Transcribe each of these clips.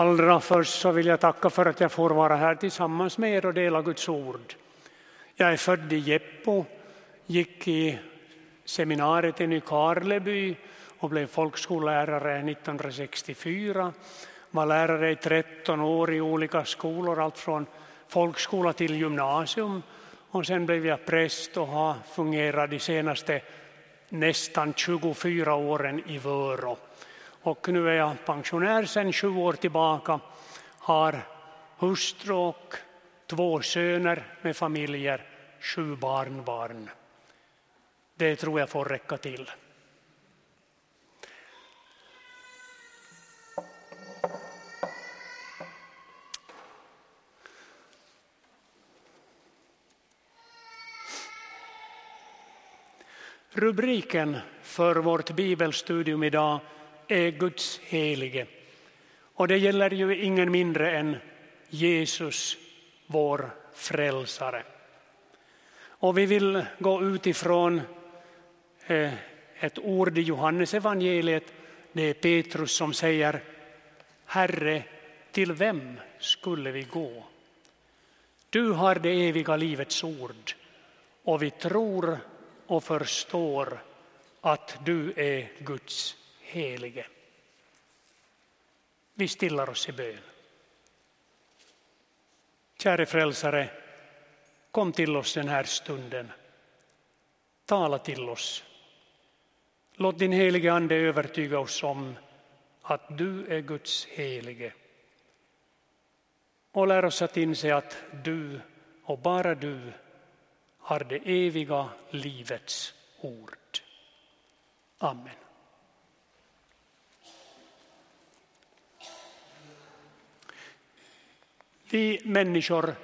Allra först så vill jag tacka för att jag får vara här tillsammans med er och dela Guds ord. Jag är född i Jeppo, gick i seminariet i Nykarleby och blev folkskollärare 1964. Var lärare i 13 år i olika skolor, allt från folkskola till gymnasium. Och sen blev jag präst och har fungerat de senaste nästan 24 åren i Vörå. Och nu är jag pensionär sedan sju år tillbaka, har hustru och två söner med familjer, sju barnbarn. Det tror jag får räcka till. Rubriken för vårt bibelstudium idag är Guds helige. Och det gäller ju ingen mindre än Jesus, vår frälsare. Och vi vill gå utifrån eh, ett ord i Johannes evangeliet. Det är Petrus som säger Herre, till vem skulle vi gå? Du har det eviga livets ord och vi tror och förstår att du är Guds helige. Vi stillar oss i bön. Käre frälsare, kom till oss den här stunden. Tala till oss. Låt din helige Ande övertyga oss om att du är Guds helige. Och lär oss att inse att du och bara du har det eviga livets ord. Amen. Vi människor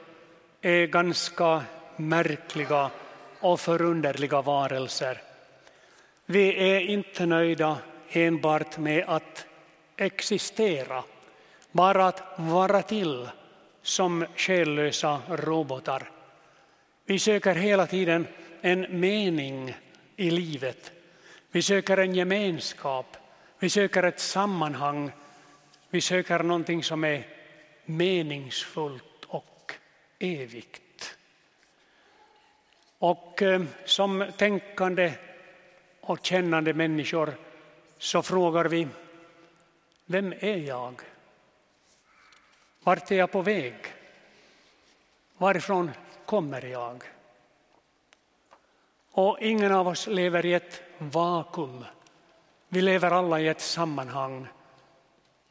är ganska märkliga och förunderliga varelser. Vi är inte nöjda enbart med att existera, bara att vara till som själlösa robotar. Vi söker hela tiden en mening i livet. Vi söker en gemenskap, vi söker ett sammanhang, vi söker någonting som är meningsfullt och evigt. Och eh, som tänkande och kännande människor så frågar vi, vem är jag? Vart är jag på väg? Varifrån kommer jag? Och ingen av oss lever i ett vakuum. Vi lever alla i ett sammanhang.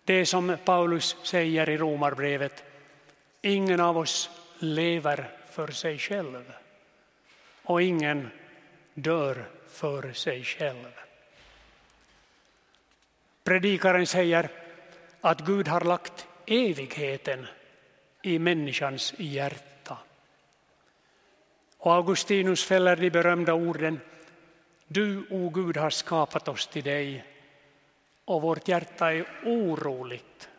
Det som Paulus säger i Romarbrevet, ingen av oss lever för sig själv och ingen dör för sig själv. Predikaren säger att Gud har lagt evigheten i människans hjärta. Och Augustinus fäller de berömda orden Du, o Gud, har skapat oss till dig och vårt hjärta är oroligt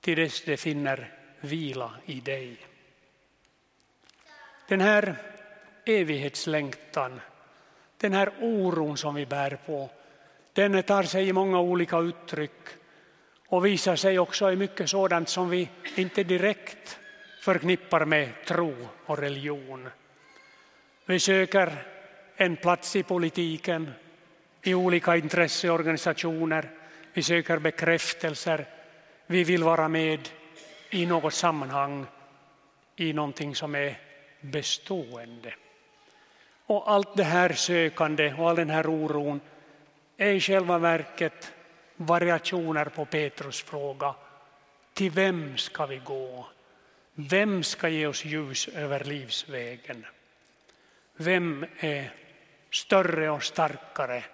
till dess det finner vila i dig. Den här evighetslängtan, den här oron som vi bär på, den tar sig i många olika uttryck och visar sig också i mycket sådant som vi inte direkt förknippar med tro och religion. Vi söker en plats i politiken, i olika intresseorganisationer. Vi söker bekräftelser. Vi vill vara med i något sammanhang, i någonting som är bestående. Och allt det här sökande och all den här oron är i själva verket variationer på Petrus fråga. Till vem ska vi gå? Vem ska ge oss ljus över livsvägen? Vem är större och starkare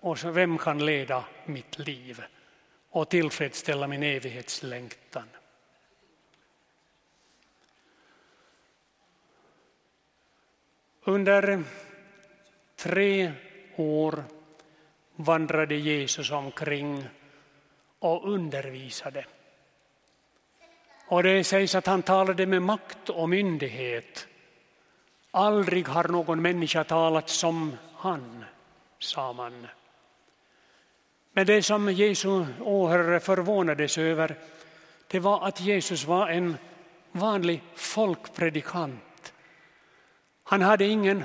och vem kan leda mitt liv och tillfredsställa min evighetslängtan? Under tre år vandrade Jesus omkring och undervisade. Och det sägs att han talade med makt och myndighet. Aldrig har någon människa talat som han, sa man. Men det som Jesu åhörare förvånades över det var att Jesus var en vanlig folkpredikant. Han hade ingen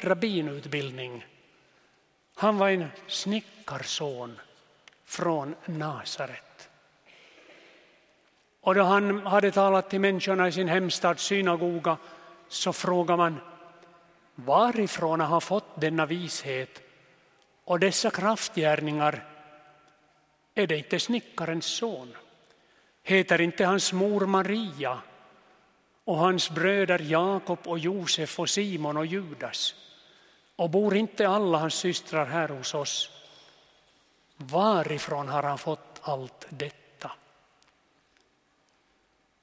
rabbinutbildning. Han var en snickarson från Nasaret. Och då han hade talat till människorna i sin hemstads synagoga så frågade man varifrån har fått denna vishet och dessa kraftgärningar? Är det inte snickarens son? Heter inte hans mor Maria och hans bröder Jakob och Josef och Simon och Judas? Och bor inte alla hans systrar här hos oss? Varifrån har han fått allt detta?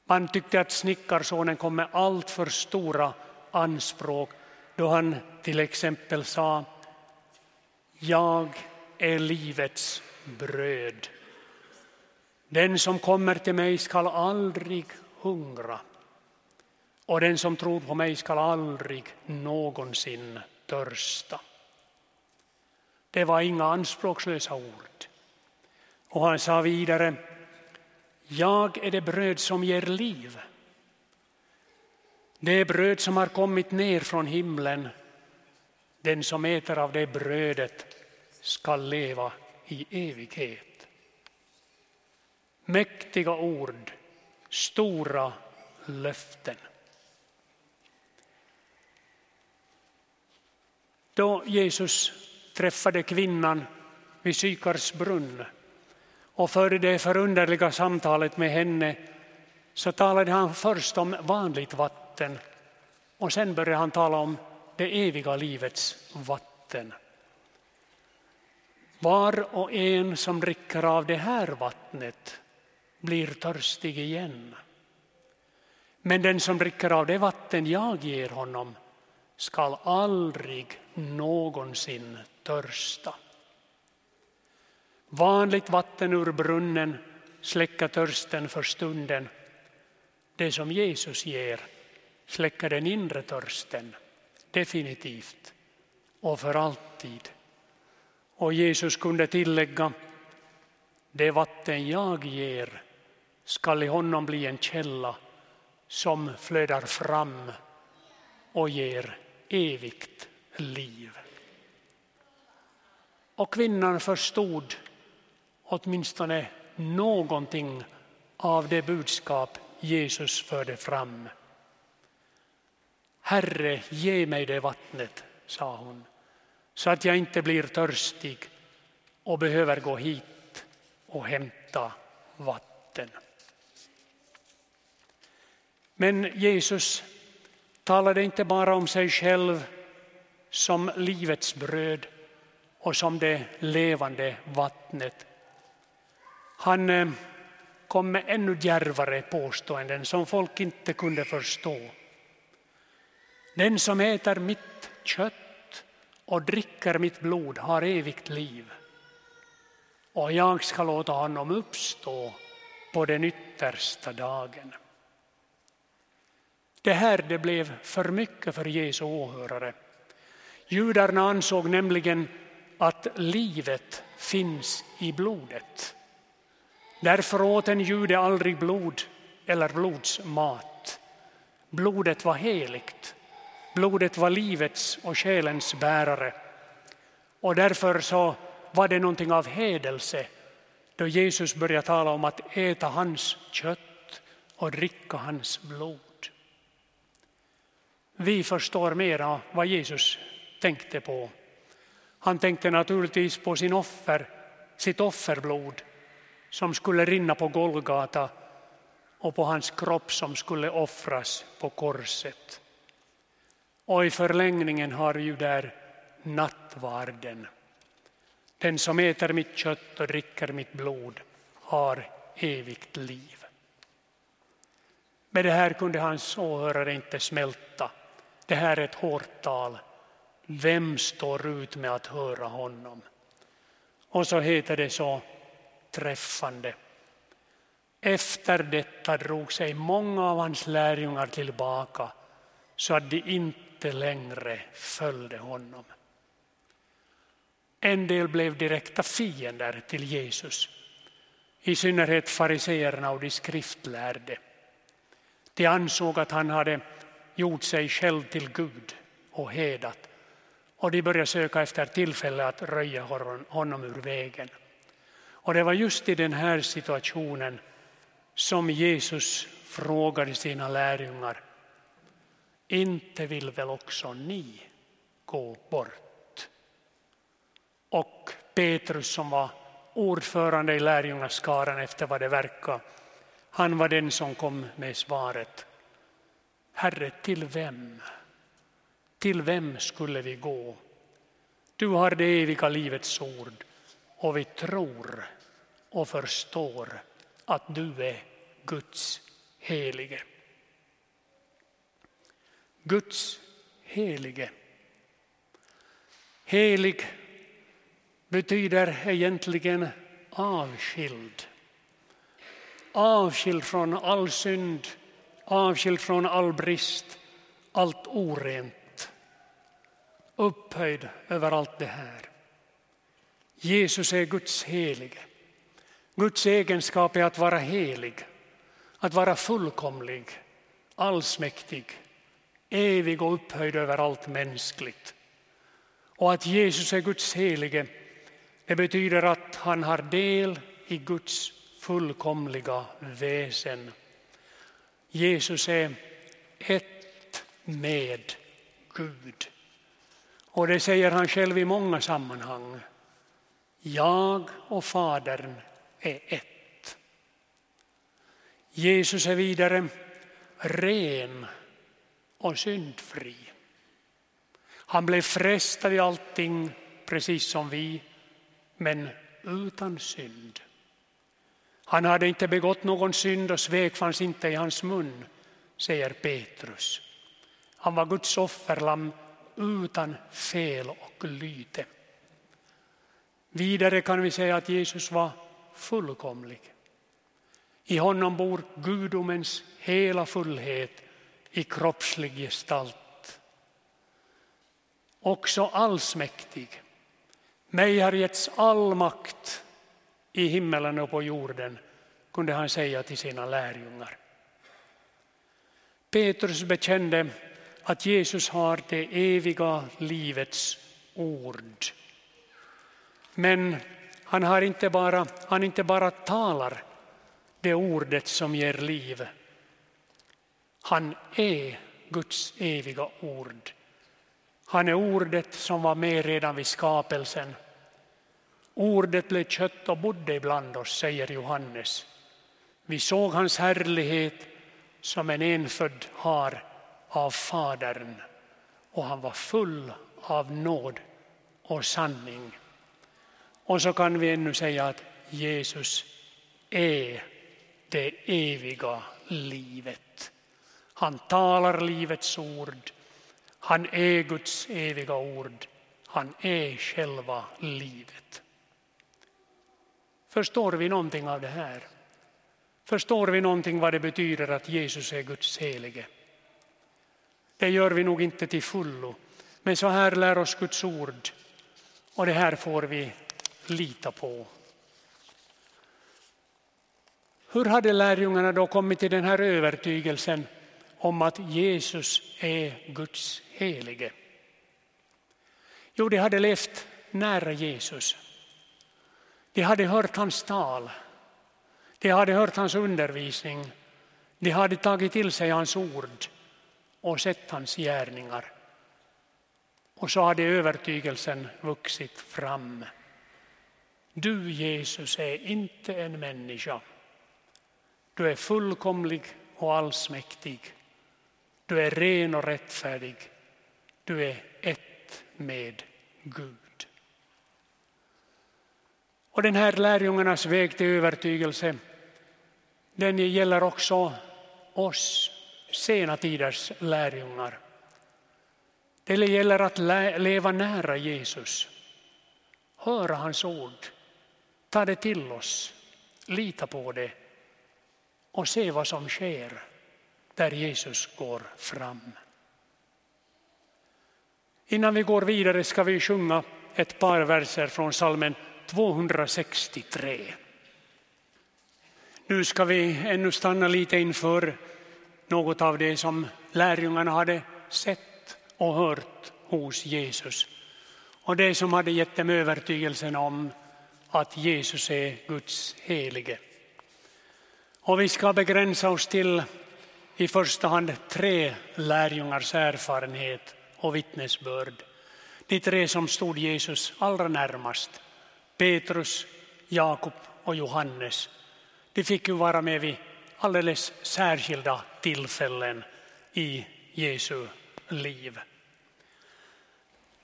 Man tyckte att snickarsonen kom med allt för stora anspråk då han till exempel sa jag är livets bröd. Den som kommer till mig skall aldrig hungra och den som tror på mig skall aldrig någonsin törsta. Det var inga anspråkslösa ord. Och han sa vidare, jag är det bröd som ger liv. Det bröd som har kommit ner från himlen. Den som äter av det brödet skall leva i evighet. Mäktiga ord, stora löften. Då Jesus träffade kvinnan vid Sykars brunn och förde det förunderliga samtalet med henne så talade han först om vanligt vatten och sen började han tala om det eviga livets vatten. Var och en som dricker av det här vattnet blir törstig igen. Men den som dricker av det vatten jag ger honom skall aldrig någonsin törsta. Vanligt vatten ur brunnen släcker törsten för stunden. Det som Jesus ger släcker den inre törsten definitivt och för alltid. Och Jesus kunde tillägga, det vatten jag ger skall i honom bli en källa som flödar fram och ger evigt liv. Och kvinnan förstod åtminstone någonting av det budskap Jesus förde fram. Herre, ge mig det vattnet, sa hon, så att jag inte blir törstig och behöver gå hit och hämta vatten. Men Jesus talade inte bara om sig själv som livets bröd och som det levande vattnet. Han eh, kom med ännu djärvare påståenden som folk inte kunde förstå. Den som äter mitt kött och dricker mitt blod har evigt liv och jag ska låta honom uppstå på den yttersta dagen. Det här det blev för mycket för Jesu åhörare. Judarna ansåg nämligen att livet finns i blodet. Därför åt en jude aldrig blod eller blodsmat. Blodet var heligt. Blodet var livets och själens bärare. Och därför så var det någonting av hedelse då Jesus började tala om att äta hans kött och dricka hans blod. Vi förstår mera vad Jesus tänkte på. Han tänkte naturligtvis på sin offer, sitt offerblod som skulle rinna på Golgata och på hans kropp som skulle offras på korset. Och i förlängningen har ju där nattvarden. Den som äter mitt kött och dricker mitt blod har evigt liv. Men det här kunde hans åhörare inte smälta. Det här är ett hårt tal. Vem står ut med att höra honom? Och så heter det så träffande. Efter detta drog sig många av hans lärjungar tillbaka så att de inte inte längre följde honom. En del blev direkta fiender till Jesus. i synnerhet fariseerna och de skriftlärde. De ansåg att han hade gjort sig själv till Gud och hedat och de började söka efter tillfälle att röja honom ur vägen. Och det var just i den här situationen som Jesus frågade sina lärjungar inte vill väl också ni gå bort? Och Petrus som var ordförande i lärjungaskaran efter vad det verkar, han var den som kom med svaret. Herre, till vem? Till vem skulle vi gå? Du har det eviga livets ord och vi tror och förstår att du är Guds helige. Guds helige. Helig betyder egentligen avskild. Avskild från all synd, avskild från all brist, allt orent. Upphöjd över allt det här. Jesus är Guds helige. Guds egenskap är att vara helig, att vara fullkomlig, allsmäktig, evig och upphöjd över allt mänskligt. Och att Jesus är Guds helige, det betyder att han har del i Guds fullkomliga väsen. Jesus är ett med Gud. Och det säger han själv i många sammanhang. Jag och Fadern är ett. Jesus är vidare ren och syndfri. Han blev frestad i allting precis som vi, men utan synd. Han hade inte begått någon synd och svek fanns inte i hans mun, säger Petrus. Han var Guds offerlamm utan fel och lyte. Vidare kan vi säga att Jesus var fullkomlig. I honom bor gudomens hela fullhet i kroppslig gestalt. Också allsmäktig. Mig har getts all makt i himmelen och på jorden, kunde han säga till sina lärjungar. Petrus bekände att Jesus har det eviga livets ord. Men han, har inte bara, han inte bara talar det ordet som ger liv. Han är Guds eviga ord. Han är ordet som var med redan vid skapelsen. Ordet blev kött och bodde ibland oss, säger Johannes. Vi såg hans härlighet som en enfödd har av Fadern och han var full av nåd och sanning. Och så kan vi ännu säga att Jesus är det eviga livet. Han talar livets ord. Han är Guds eviga ord. Han är själva livet. Förstår vi någonting av det här? Förstår vi någonting vad det betyder att Jesus är Guds helige? Det gör vi nog inte till fullo, men så här lär oss Guds ord och det här får vi lita på. Hur hade lärjungarna då kommit till den här övertygelsen om att Jesus är Guds helige? Jo, de hade levt nära Jesus. De hade hört hans tal. De hade hört hans undervisning. De hade tagit till sig hans ord och sett hans gärningar. Och så hade övertygelsen vuxit fram. Du Jesus är inte en människa. Du är fullkomlig och allsmäktig. Du är ren och rättfärdig. Du är ett med Gud. Och den här lärjungarnas väg till övertygelse den gäller också oss sena tiders lärjungar. Det gäller att leva nära Jesus, höra hans ord, ta det till oss, lita på det och se vad som sker där Jesus går fram. Innan vi går vidare ska vi sjunga ett par verser från salmen 263. Nu ska vi ännu stanna lite inför något av det som lärjungarna hade sett och hört hos Jesus. Och det som hade gett dem övertygelsen om att Jesus är Guds helige. Och vi ska begränsa oss till i första hand tre lärjungars erfarenhet och vittnesbörd. De tre som stod Jesus allra närmast, Petrus, Jakob och Johannes. De fick ju vara med vid alldeles särskilda tillfällen i Jesu liv.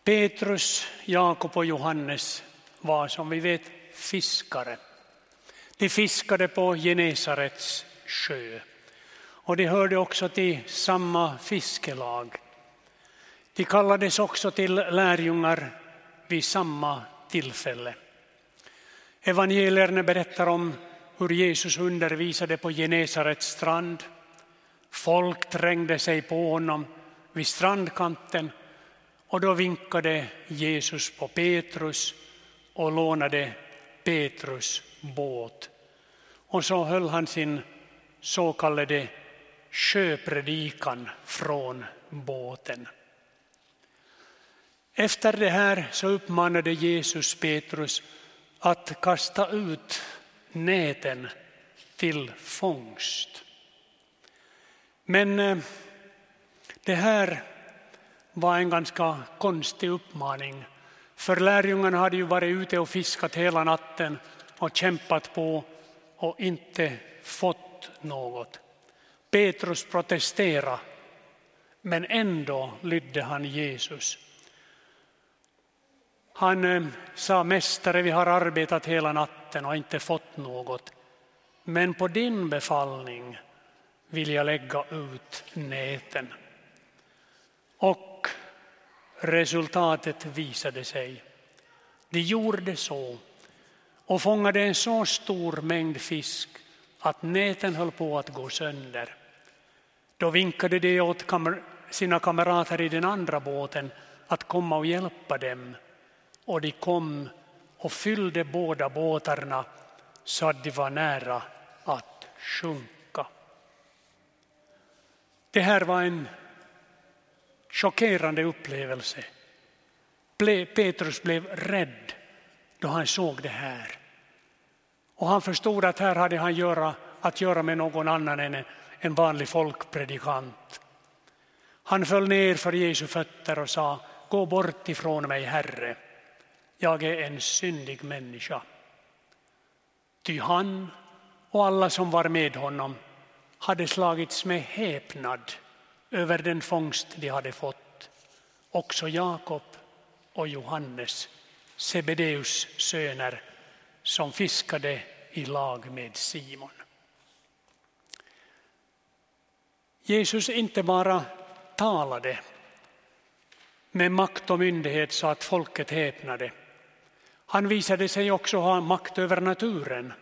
Petrus, Jakob och Johannes var som vi vet fiskare. De fiskade på Genesarets sjö och de hörde också till samma fiskelag. De kallades också till lärjungar vid samma tillfälle. Evangelierna berättar om hur Jesus undervisade på Genesarets strand. Folk trängde sig på honom vid strandkanten och då vinkade Jesus på Petrus och lånade Petrus båt. Och så höll han sin så kallade sjöpredikan från båten. Efter det här så uppmanade Jesus Petrus att kasta ut näten till fångst. Men eh, det här var en ganska konstig uppmaning. För lärjungarna hade ju varit ute och fiskat hela natten och kämpat på och inte fått något. Petrus protesterade, men ändå lydde han Jesus. Han eh, sa, Mästare, vi har arbetat hela natten och inte fått något. Men på din befallning vill jag lägga ut näten. Och resultatet visade sig. De gjorde så och fångade en så stor mängd fisk att näten höll på att gå sönder. Då vinkade de åt sina kamrater i den andra båten att komma och hjälpa dem och de kom och fyllde båda båtarna så att de var nära att sjunka. Det här var en chockerande upplevelse. Petrus blev rädd då han såg det här. Och han förstod att här hade han göra, att göra med någon annan än en vanlig folkpredikant. Han föll ner för Jesu fötter och sa, gå bort ifrån mig, Herre jag är en syndig människa. Ty han och alla som var med honom hade slagits med häpnad över den fångst de hade fått. Också Jakob och Johannes, Sebedeus söner, som fiskade i lag med Simon. Jesus inte bara talade med makt och myndighet så att folket häpnade han visade sig också ha makt över naturen,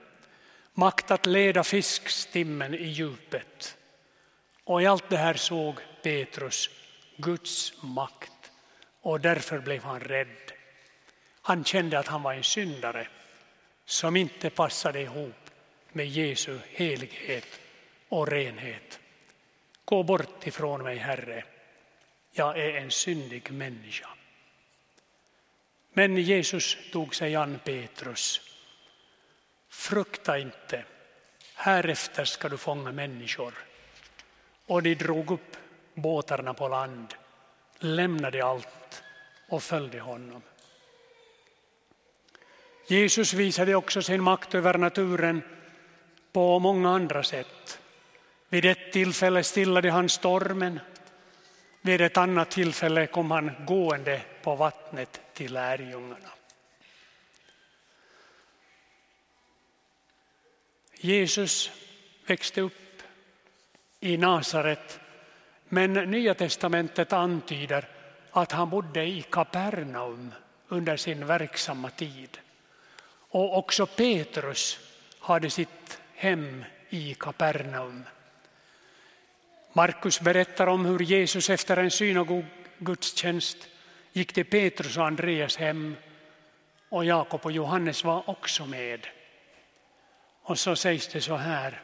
makt att leda fiskstimmen i djupet. Och i allt det här såg Petrus Guds makt och därför blev han rädd. Han kände att han var en syndare som inte passade ihop med Jesu helighet och renhet. Gå bort ifrån mig, Herre. Jag är en syndig människa. Men Jesus tog sig an Petrus. Frukta inte, härefter ska du fånga människor. Och de drog upp båtarna på land, lämnade allt och följde honom. Jesus visade också sin makt över naturen på många andra sätt. Vid ett tillfälle stillade han stormen. Vid ett annat tillfälle kom han gående på vattnet till lärjungarna. Jesus växte upp i Nasaret men Nya testamentet antyder att han bodde i Kapernaum under sin verksamma tid. Och också Petrus hade sitt hem i Kapernaum. Markus berättar om hur Jesus efter en synagogudstjänst gick till Petrus och Andreas hem och Jakob och Johannes var också med. Och så sägs det så här.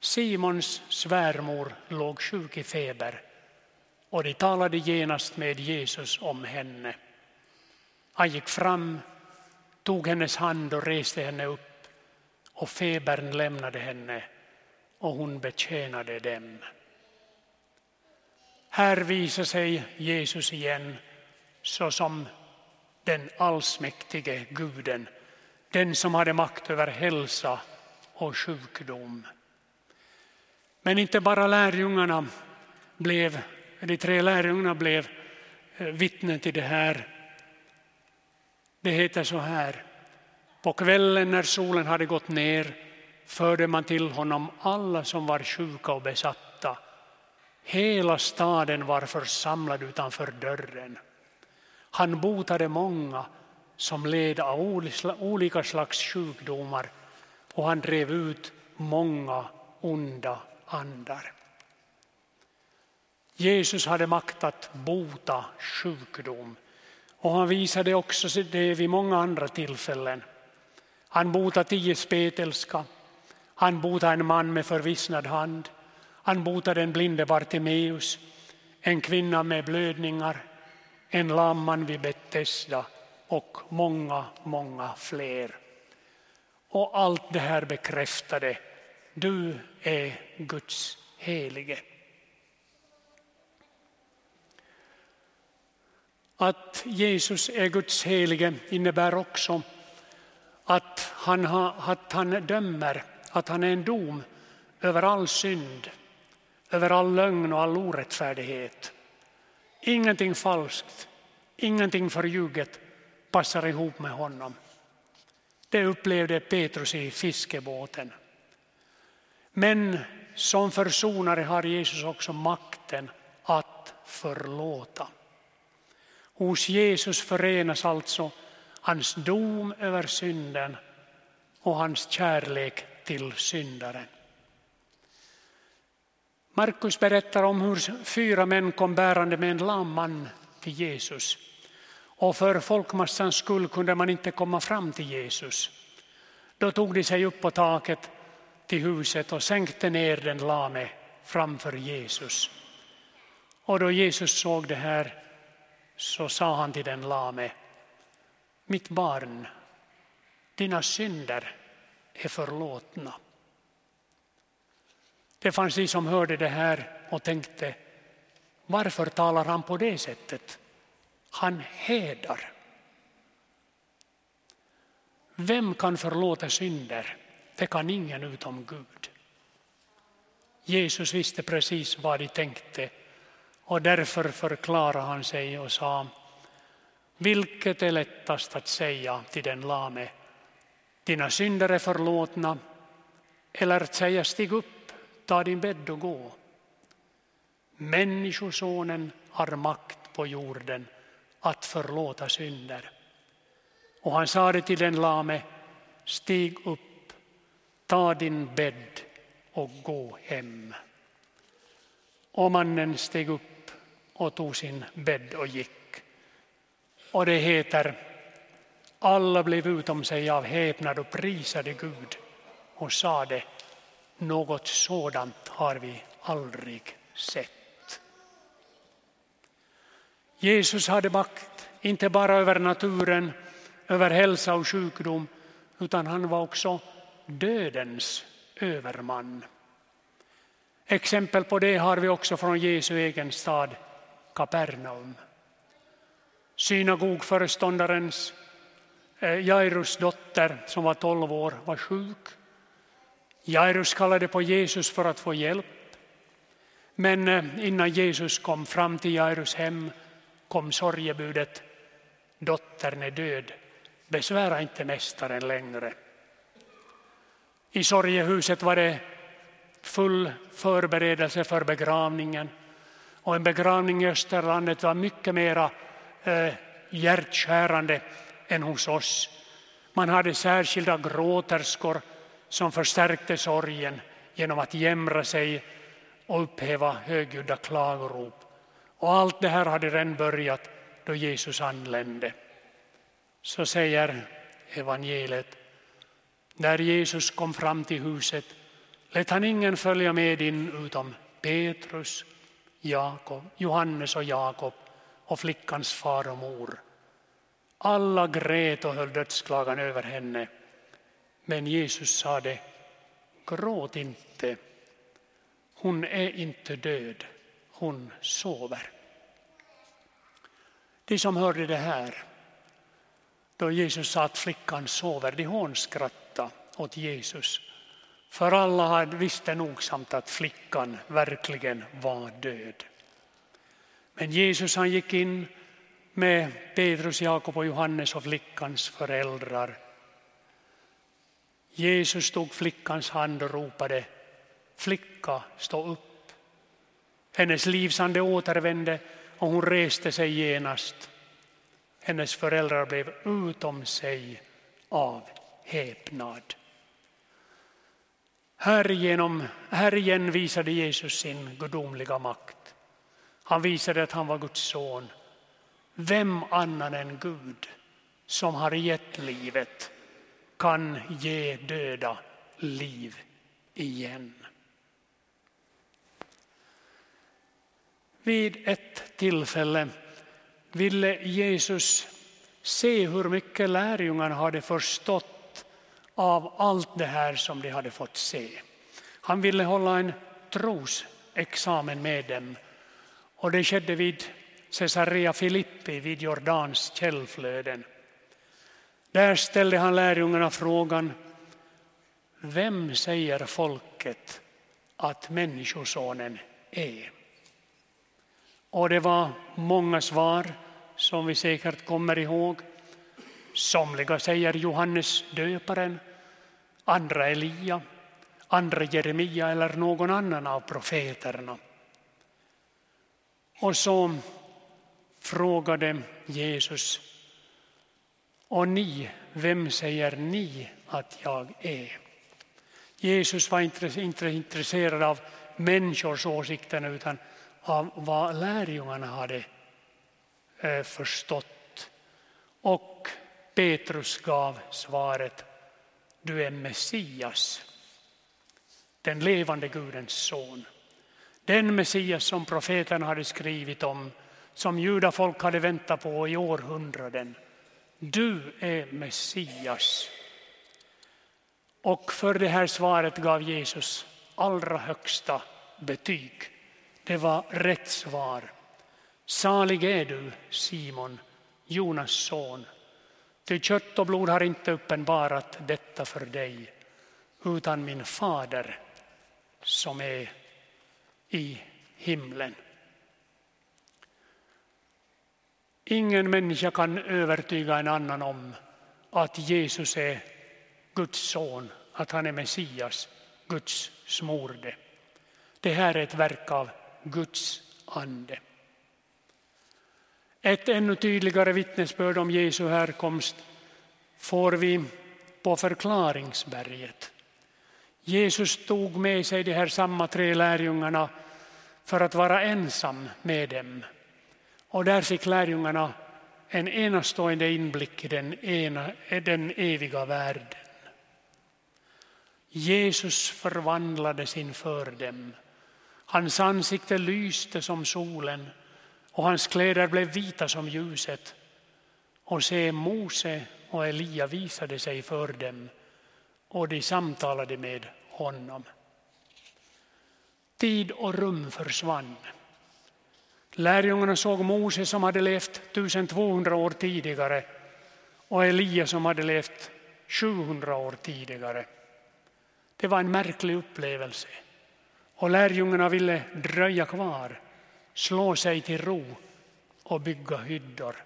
Simons svärmor låg sjuk i feber och de talade genast med Jesus om henne. Han gick fram, tog hennes hand och reste henne upp och febern lämnade henne och hon betjänade dem. Här visar sig Jesus igen såsom den allsmäktige guden, den som hade makt över hälsa och sjukdom. Men inte bara lärjungarna blev, de tre lärjungarna blev eh, vittnen till det här. Det heter så här, på kvällen när solen hade gått ner förde man till honom alla som var sjuka och besatta. Hela staden var församlad utanför dörren. Han botade många som led av olika slags sjukdomar och han drev ut många onda andar. Jesus hade makt att bota sjukdom och han visade också det vid många andra tillfällen. Han botade tio spetälska, han botade en man med förvissnad hand, han botade den blinde Bartimeus, en kvinna med blödningar, en lam man vid Betesda och många, många fler. Och allt det här bekräftade du är Guds helige. Att Jesus är Guds helige innebär också att han, att han dömer, att han är en dom över all synd, över all lögn och all orättfärdighet. Ingenting falskt, ingenting förljuget passar ihop med honom. Det upplevde Petrus i fiskebåten. Men som försonare har Jesus också makten att förlåta. Hos Jesus förenas alltså hans dom över synden och hans kärlek till syndaren. Markus berättar om hur fyra män kom bärande med en lam man till Jesus. Och för folkmassans skull kunde man inte komma fram till Jesus. Då tog de sig upp på taket till huset och sänkte ner den lame framför Jesus. Och då Jesus såg det här så sa han till den lame, mitt barn, dina synder är förlåtna. Det fanns de som hörde det här och tänkte, varför talar han på det sättet? Han hedar. Vem kan förlåta synder? Det kan ingen utom Gud. Jesus visste precis vad de tänkte och därför förklarade han sig och sa vilket är lättast att säga till den lame dina synder är förlåtna eller att säga stig upp, ta din bädd och gå. Människosonen har makt på jorden att förlåta synder. Och han sade till den lame, stig upp ta din bädd och gå hem. Och mannen steg upp och tog sin bädd och gick. Och det heter alla blev utom sig av häpnad och prisade Gud och sade något sådant har vi aldrig sett. Jesus hade makt, inte bara över naturen, över hälsa och sjukdom, utan han var också dödens överman. Exempel på det har vi också från Jesu egen stad Kapernaum. Synagogföreståndarens Eh, Jairus dotter som var tolv år var sjuk. Jairus kallade på Jesus för att få hjälp. Men eh, innan Jesus kom fram till Jairus hem kom sorgebudet dottern är död. Besvära inte mästaren längre. I sorgehuset var det full förberedelse för begravningen. Och en begravning i Österlandet var mycket mera eh, hjärtskärande än hos oss. Man hade särskilda gråterskor som förstärkte sorgen genom att jämra sig och upphäva högljudda klagorop. Och allt det här hade redan börjat då Jesus anlände. Så säger evangeliet När Jesus kom fram till huset lät han ingen följa med in utom Petrus, Jakob, Johannes och Jakob och flickans far och mor. Alla grät och höll dödsklagan över henne. Men Jesus sade, gråt inte. Hon är inte död, hon sover. De som hörde det här, då Jesus sa att flickan sover, de hånskrattade åt Jesus. För alla visste nogsamt att flickan verkligen var död. Men Jesus han gick in med Petrus, Jakob och Johannes och flickans föräldrar. Jesus tog flickans hand och ropade Flicka, stå upp. Hennes livsande återvände och hon reste sig genast. Hennes föräldrar blev utom sig av häpnad. Härigenom, här igen visade Jesus sin gudomliga makt. Han visade att han var Guds son. Vem annan än Gud som har gett livet kan ge döda liv igen. Vid ett tillfälle ville Jesus se hur mycket lärjungarna hade förstått av allt det här som de hade fått se. Han ville hålla en trosexamen med dem och det skedde vid Caesarea Filippi vid Jordans källflöden. Där ställde han lärjungarna frågan Vem säger folket att Människosonen är? Och det var många svar som vi säkert kommer ihåg. Somliga säger Johannes döparen, andra Elia, andra Jeremia eller någon annan av profeterna. Och så frågade Jesus, och ni, vem säger ni att jag är? Jesus var inte intresserad av människors åsikter utan av vad lärjungarna hade eh, förstått. Och Petrus gav svaret, du är Messias, den levande Gudens son. Den Messias som profeterna hade skrivit om, som judafolk hade väntat på i århundraden. Du är Messias. Och för det här svaret gav Jesus allra högsta betyg. Det var rätt svar. Salig är du, Simon, Jonas son. Ty kött och blod har inte uppenbarat detta för dig, utan min fader som är i himlen. Ingen människa kan övertyga en annan om att Jesus är Guds son, att han är Messias, Guds smorde. Det här är ett verk av Guds ande. Ett ännu tydligare vittnesbörd om Jesu härkomst får vi på förklaringsberget. Jesus tog med sig de här samma tre lärjungarna för att vara ensam med dem. Och där fick lärjungarna en enastående inblick i den, ena, den eviga världen. Jesus förvandlades inför dem Hans ansikte lyste som solen och hans kläder blev vita som ljuset. Och se, Mose och Elia visade sig för dem och de samtalade med honom. Tid och rum försvann. Lärjungarna såg Mose som hade levt 1200 år tidigare och Elia som hade levt 700 år tidigare. Det var en märklig upplevelse. Och lärjungarna ville dröja kvar, slå sig till ro och bygga hyddor.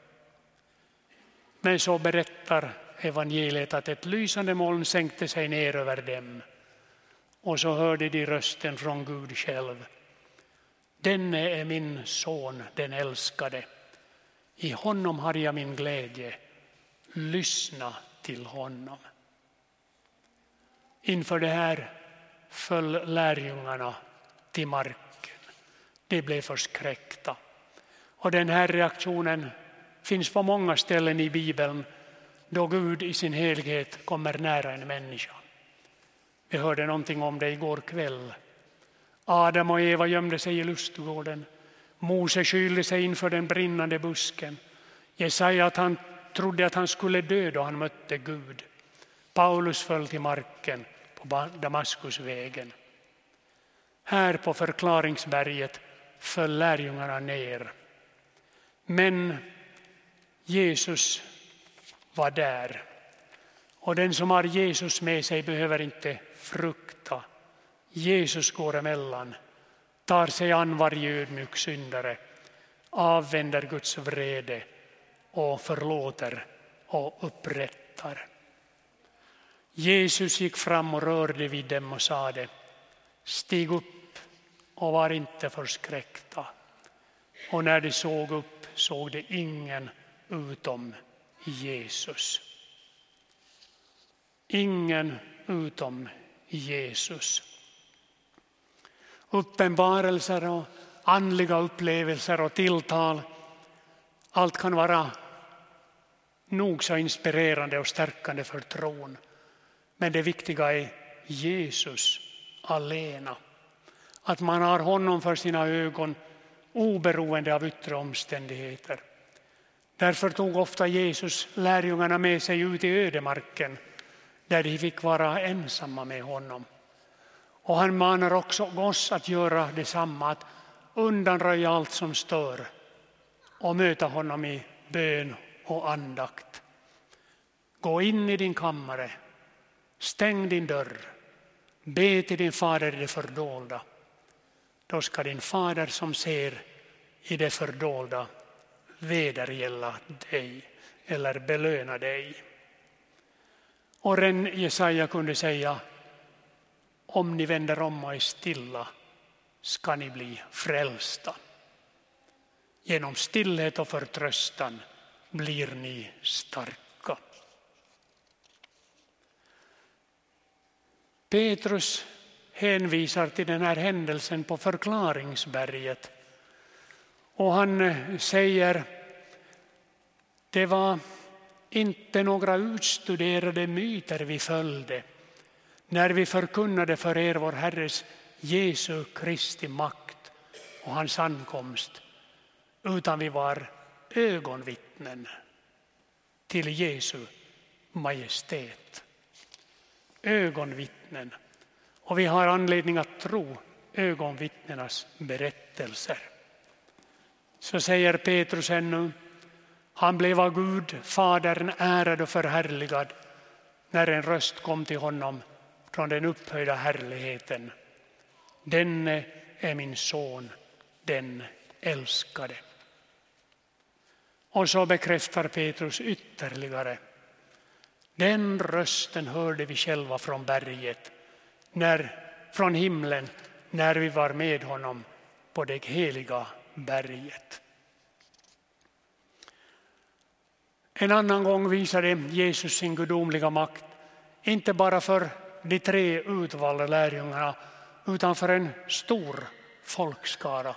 Men så berättar evangeliet att ett lysande moln sänkte sig ner över dem och så hörde de rösten från Gud själv. Denne är min son, den älskade. I honom har jag min glädje. Lyssna till honom. Inför det här föll lärjungarna till marken. De blev förskräckta. Och den här reaktionen finns på många ställen i Bibeln då Gud i sin helhet kommer nära en människa. Vi hörde någonting om det igår kväll. Adam och Eva gömde sig i lustgården. Mose skylde sig inför den brinnande busken. Jesaja att han trodde att han skulle dö då han mötte Gud. Paulus föll till marken på Damaskusvägen. Här på förklaringsberget föll lärjungarna ner. Men Jesus var där. Och den som har Jesus med sig behöver inte frukta. Jesus går emellan, tar sig an varje ödmjuk syndare, avvänder Guds vrede och förlåter och upprättar. Jesus gick fram och rörde vid dem och sade Stig upp och var inte förskräckta. Och när de såg upp såg de ingen utom Jesus. Ingen utom Jesus. Uppenbarelser och andliga upplevelser och tilltal, allt kan vara nog så inspirerande och stärkande för tron. Men det viktiga är Jesus alena. Att man har honom för sina ögon oberoende av yttre omständigheter. Därför tog ofta Jesus lärjungarna med sig ut i ödemarken där de fick vara ensamma med honom. Och han manar också oss att göra detsamma, att undanröja allt som stör och möta honom i bön och andakt. Gå in i din kammare, stäng din dörr, be till din fader i det fördolda. Då ska din fader som ser i det fördolda vedergälla dig eller belöna dig. Och ren Jesaja kunde säga om ni vänder om och är stilla ska ni bli frälsta. Genom stillhet och förtröstan blir ni starka. Petrus hänvisar till den här händelsen på förklaringsberget. Och han eh, säger det var inte några utstuderade myter vi följde när vi förkunnade för er vår Herres Jesu Kristi makt och hans ankomst, utan vi var ögonvittnen till Jesu majestät. Ögonvittnen. Och vi har anledning att tro ögonvittnenas berättelser. Så säger Petrus ännu, han blev av Gud, Fadern, ärad och förhärligad när en röst kom till honom från den upphöjda härligheten. Denne är min son, den älskade. Och så bekräftar Petrus ytterligare. Den rösten hörde vi själva från berget, när, från himlen, när vi var med honom på det heliga berget. En annan gång visade Jesus sin gudomliga makt, inte bara för de tre utvalda lärjungarna utan för en stor folkskara.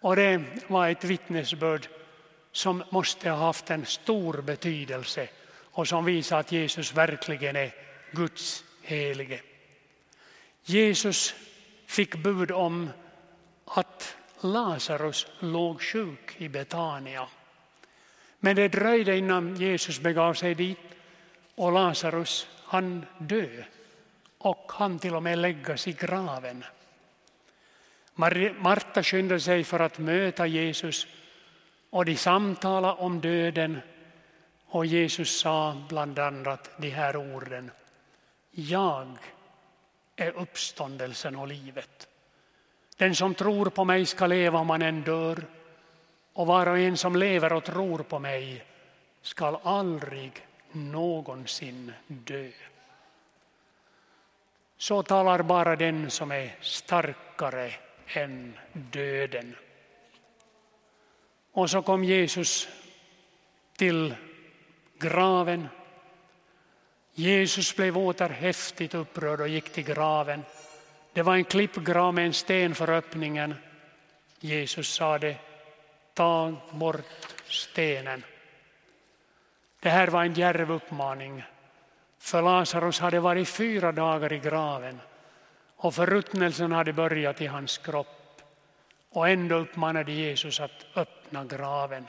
Och det var ett vittnesbörd som måste ha haft en stor betydelse och som visar att Jesus verkligen är Guds helige. Jesus fick bud om att Lazarus låg sjuk i Betania. Men det dröjde innan Jesus begav sig dit och Lazarus han dö och han till och med läggas i graven. Marta skyndade sig för att möta Jesus och de samtalade om döden och Jesus sa bland annat de här orden. Jag är uppståndelsen och livet. Den som tror på mig ska leva om han än dör och var och en som lever och tror på mig skall aldrig någonsin dö. Så talar bara den som är starkare än döden. Och så kom Jesus till graven. Jesus blev åter häftigt upprörd och gick till graven. Det var en klippgrav med en sten för öppningen. Jesus sade, ta bort stenen. Det här var en djärv uppmaning. För Lazarus hade varit fyra dagar i graven och förruttnelsen hade börjat i hans kropp. Och ändå uppmanade Jesus att öppna graven.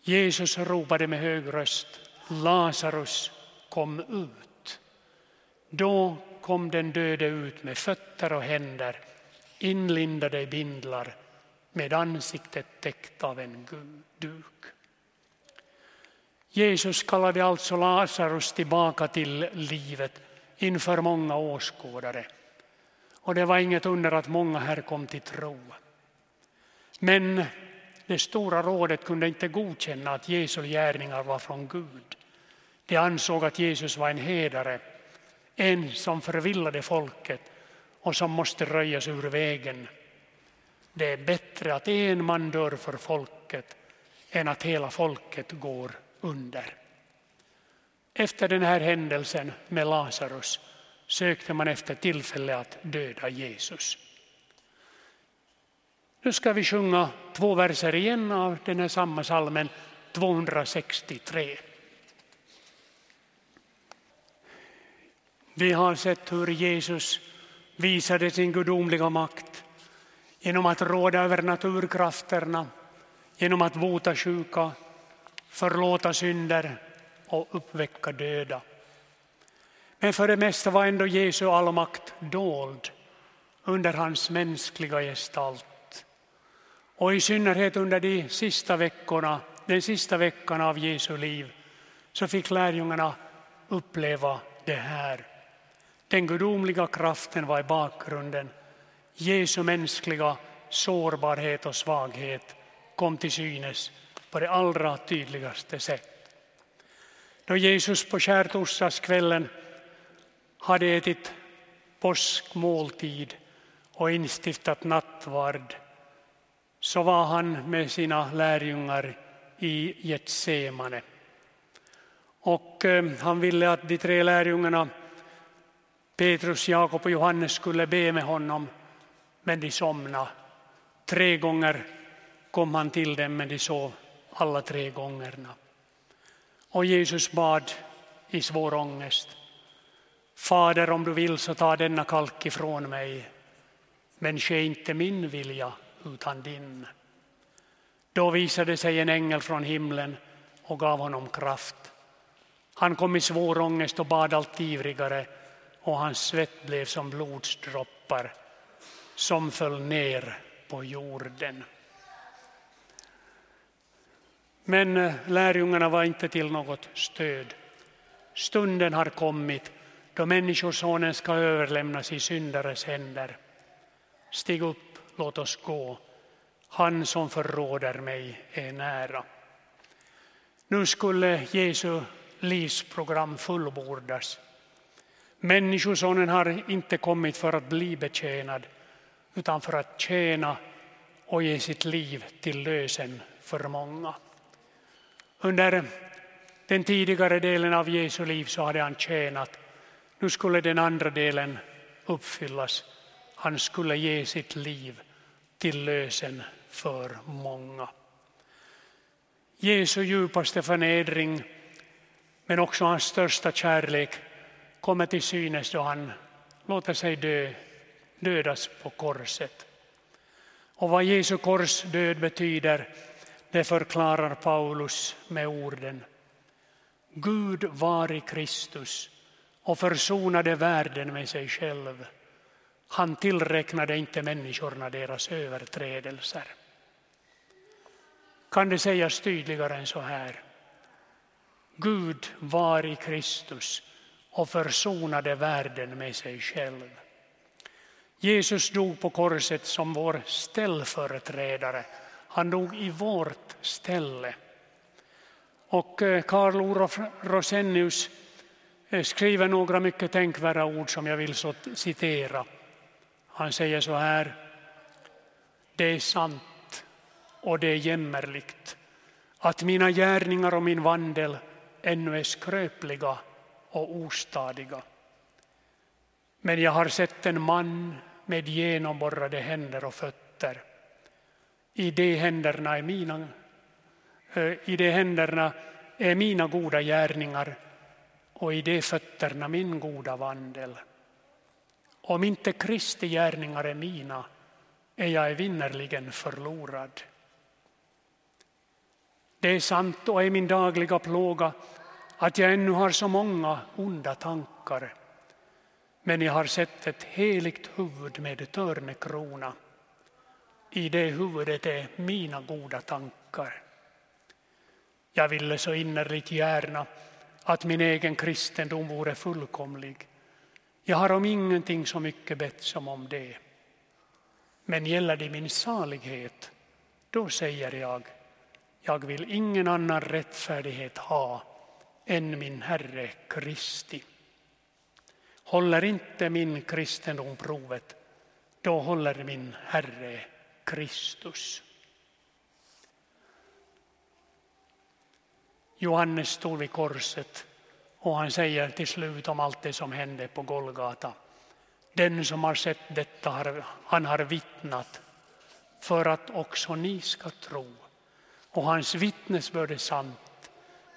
Jesus ropade med hög röst Lazarus kom ut. Då kom den döde ut med fötter och händer inlindade i bindlar med ansiktet täckt av en duk. Jesus kallade alltså Lazarus tillbaka till livet inför många åskådare. Och det var inget under att många här kom till tro. Men det stora rådet kunde inte godkänna att Jesu gärningar var från Gud. De ansåg att Jesus var en hedare, en som förvillade folket och som måste röjas ur vägen. Det är bättre att en man dör för folket än att hela folket går under. Efter den här händelsen med Lazarus sökte man efter tillfälle att döda Jesus. Nu ska vi sjunga två verser igen av den här samma salmen 263. Vi har sett hur Jesus visade sin gudomliga makt genom att råda över naturkrafterna, genom att bota sjuka, förlåta synder och uppväcka döda. Men för det mesta var ändå Jesu allmakt dold under hans mänskliga gestalt. Och i synnerhet under de sista veckorna, den sista veckan av Jesu liv så fick lärjungarna uppleva det här. Den gudomliga kraften var i bakgrunden. Jesu mänskliga sårbarhet och svaghet kom till synes på det allra tydligaste sätt. Då Jesus på skärtorsdagskvällen hade ätit påskmåltid och instiftat nattvard så var han med sina lärjungar i Getsemane. Och eh, han ville att de tre lärjungarna Petrus, Jakob och Johannes skulle be med honom, men de somnade. Tre gånger kom han till dem, men de sov alla tre gångerna. Och Jesus bad i svår ångest. Fader, om du vill så ta denna kalk ifrån mig, men ske inte min vilja utan din. Då visade sig en ängel från himlen och gav honom kraft. Han kom i svår ångest och bad allt ivrigare och hans svett blev som blodsdroppar som föll ner på jorden. Men eh, lärjungarna var inte till något stöd. Stunden har kommit då Människosonen ska överlämnas i syndares händer. Stig upp, låt oss gå. Han som förråder mig är nära. Nu skulle Jesu livsprogram fullbordas. Människosonen har inte kommit för att bli betjänad utan för att tjäna och ge sitt liv till lösen för många. Under den tidigare delen av Jesu liv så hade han tjänat. Nu skulle den andra delen uppfyllas. Han skulle ge sitt liv till lösen för många. Jesu djupaste förnedring men också hans största kärlek kommer till synes då han låter sig dö, dödas på korset. Och vad Jesu korsdöd betyder det förklarar Paulus med orden Gud var i Kristus och försonade världen med sig själv. Han tillräknade inte människorna deras överträdelser. Kan det sägas tydligare än så här? Gud var i Kristus och försonade världen med sig själv. Jesus dog på korset som vår ställföreträdare. Han dog i vårt ställe. Och eh, Karl Olof Rosenius eh, skriver några mycket tänkvärda ord som jag vill citera. Han säger så här. Det är sant och det är jämmerligt att mina gärningar och min vandel ännu är skröpliga och ostadiga. Men jag har sett en man med genomborrade händer och fötter. I de händerna är mina i de händerna är mina goda gärningar och i de fötterna min goda vandel. Om inte Kristi gärningar är mina är jag evinnerligen förlorad. Det är sant och är min dagliga plåga att jag ännu har så många onda tankar. Men jag har sett ett heligt huvud med törnekrona. I det huvudet är mina goda tankar. Jag ville så innerligt gärna att min egen kristendom vore fullkomlig. Jag har om ingenting så mycket bett som om det. Men gäller det min salighet, då säger jag, jag vill ingen annan rättfärdighet ha än min Herre Kristi. Håller inte min kristendom provet, då håller min Herre Kristus. Johannes stod vid korset och han säger till slut om allt det som hände på Golgata. Den som har sett detta, han har vittnat för att också ni ska tro. Och hans vittnesbörd är sant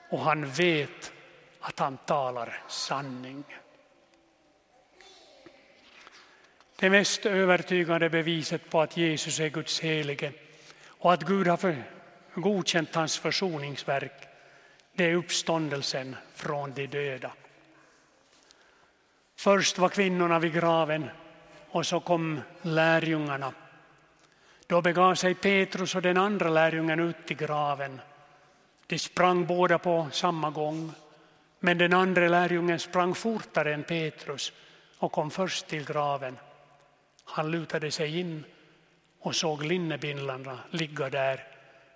och han vet att han talar sanning. Det mest övertygande beviset på att Jesus är Guds helige och att Gud har godkänt hans försoningsverk det är uppståndelsen från de döda. Först var kvinnorna vid graven och så kom lärjungarna. Då begav sig Petrus och den andra lärjungen ut till graven. De sprang båda på samma gång, men den andra lärjungen sprang fortare än Petrus och kom först till graven. Han lutade sig in och såg linnebindlarna ligga där,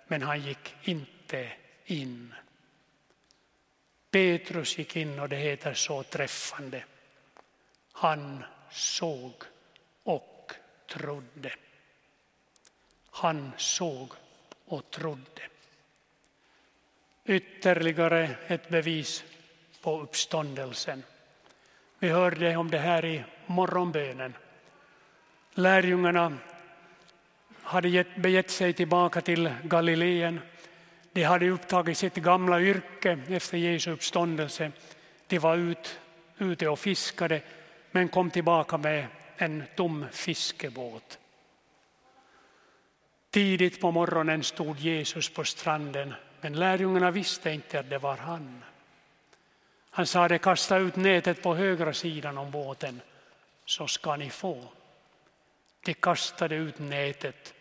men han gick inte in. Petrus gick in och det heter så träffande. Han såg och trodde. Han såg och trodde. Ytterligare ett bevis på uppståndelsen. Vi hörde om det här i morgonbönen. Lärjungarna hade begett sig tillbaka till Galileen de hade upptagit sitt gamla yrke efter Jesu uppståndelse. De var ut, ute och fiskade men kom tillbaka med en tom fiskebåt. Tidigt på morgonen stod Jesus på stranden men lärjungarna visste inte att det var han. Han sade kasta ut nätet på högra sidan om båten så ska ni få. De kastade ut nätet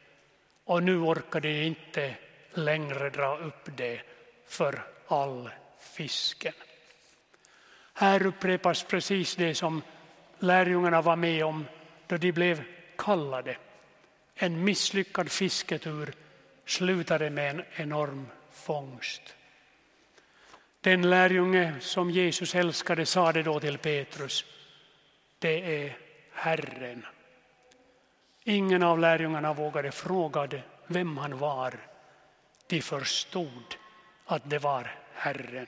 och nu orkade de inte längre dra upp det för all fisken. Här upprepas precis det som lärjungarna var med om då de blev kallade. En misslyckad fisketur slutade med en enorm fångst. Den lärjunge som Jesus älskade sade då till Petrus, det är Herren. Ingen av lärjungarna vågade fråga vem han var de förstod att det var Herren.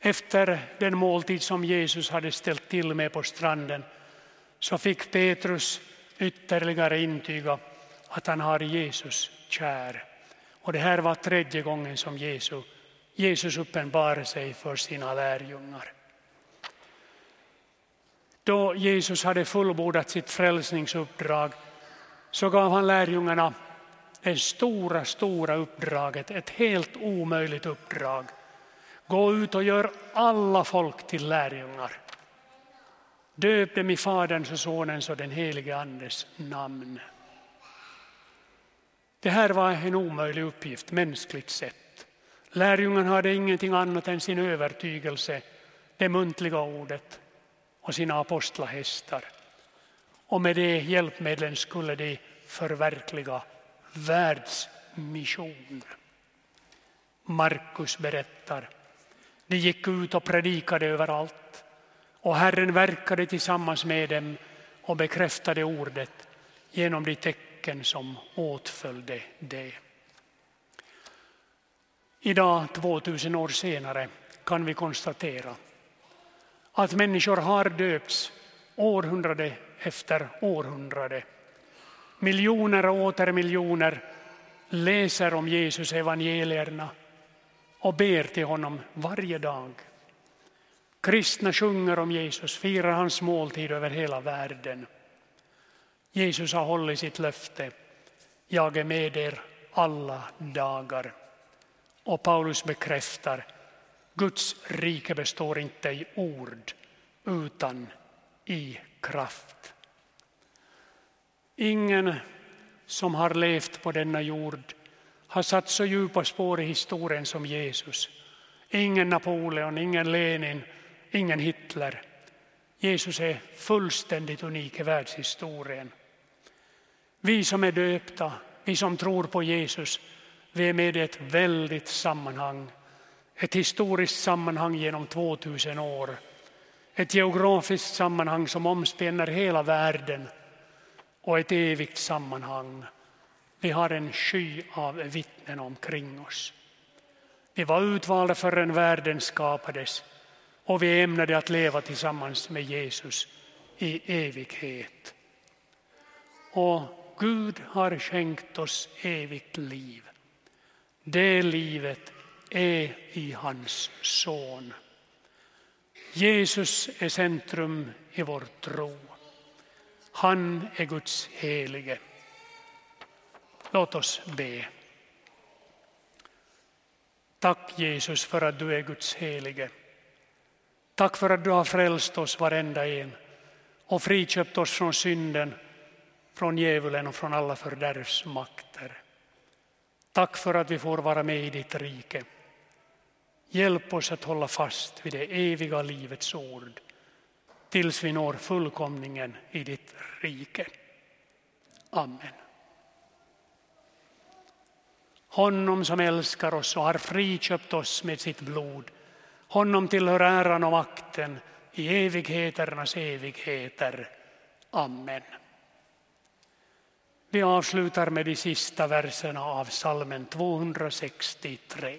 Efter den måltid som Jesus hade ställt till med på stranden så fick Petrus ytterligare intyga att han har Jesus kär. Och det här var tredje gången som Jesus, Jesus uppenbarade sig för sina lärjungar. Då Jesus hade fullbordat sitt frälsningsuppdrag så gav han lärjungarna det stora, stora uppdraget, ett helt omöjligt uppdrag. Gå ut och gör alla folk till lärjungar. Döp dem i Faderns och Sonens och den helige Andes namn. Det här var en omöjlig uppgift mänskligt sett. Lärjungarna hade ingenting annat än sin övertygelse, det muntliga ordet och sina apostlahästar. Och med det hjälpmedlen skulle de förverkliga världsmission. Markus berättar. De gick ut och predikade överallt och Herren verkade tillsammans med dem och bekräftade ordet genom de tecken som åtföljde det. Idag, 2000 år senare, kan vi konstatera att människor har döpts århundrade efter århundrade Miljoner och åter miljoner läser om Jesus evangelierna och ber till honom varje dag. Kristna sjunger om Jesus, firar hans måltid över hela världen. Jesus har hållit sitt löfte. Jag är med er alla dagar. Och Paulus bekräftar Guds rike består inte i ord utan i kraft. Ingen som har levt på denna jord har satt så djupa spår i historien som Jesus. Ingen Napoleon, ingen Lenin, ingen Hitler. Jesus är fullständigt unik i världshistorien. Vi som är döpta, vi som tror på Jesus, vi är med i ett väldigt sammanhang. Ett historiskt sammanhang genom 2000 år. Ett geografiskt sammanhang som omspänner hela världen och ett evigt sammanhang. Vi har en sky av vittnen omkring oss. Vi var utvalda förrän världen skapades och vi ämnade att leva tillsammans med Jesus i evighet. Och Gud har skänkt oss evigt liv. Det livet är i hans son. Jesus är centrum i vår tro. Han är Guds helige. Låt oss be. Tack Jesus för att du är Guds helige. Tack för att du har frälst oss varenda en och friköpt oss från synden, från djävulen och från alla fördärvsmakter. Tack för att vi får vara med i ditt rike. Hjälp oss att hålla fast vid det eviga livets ord tills vi når fullkomningen i ditt rike. Amen. Honom som älskar oss och har friköpt oss med sitt blod. Honom tillhör äran och makten i evigheternas evigheter. Amen. Vi avslutar med de sista verserna av salmen 263.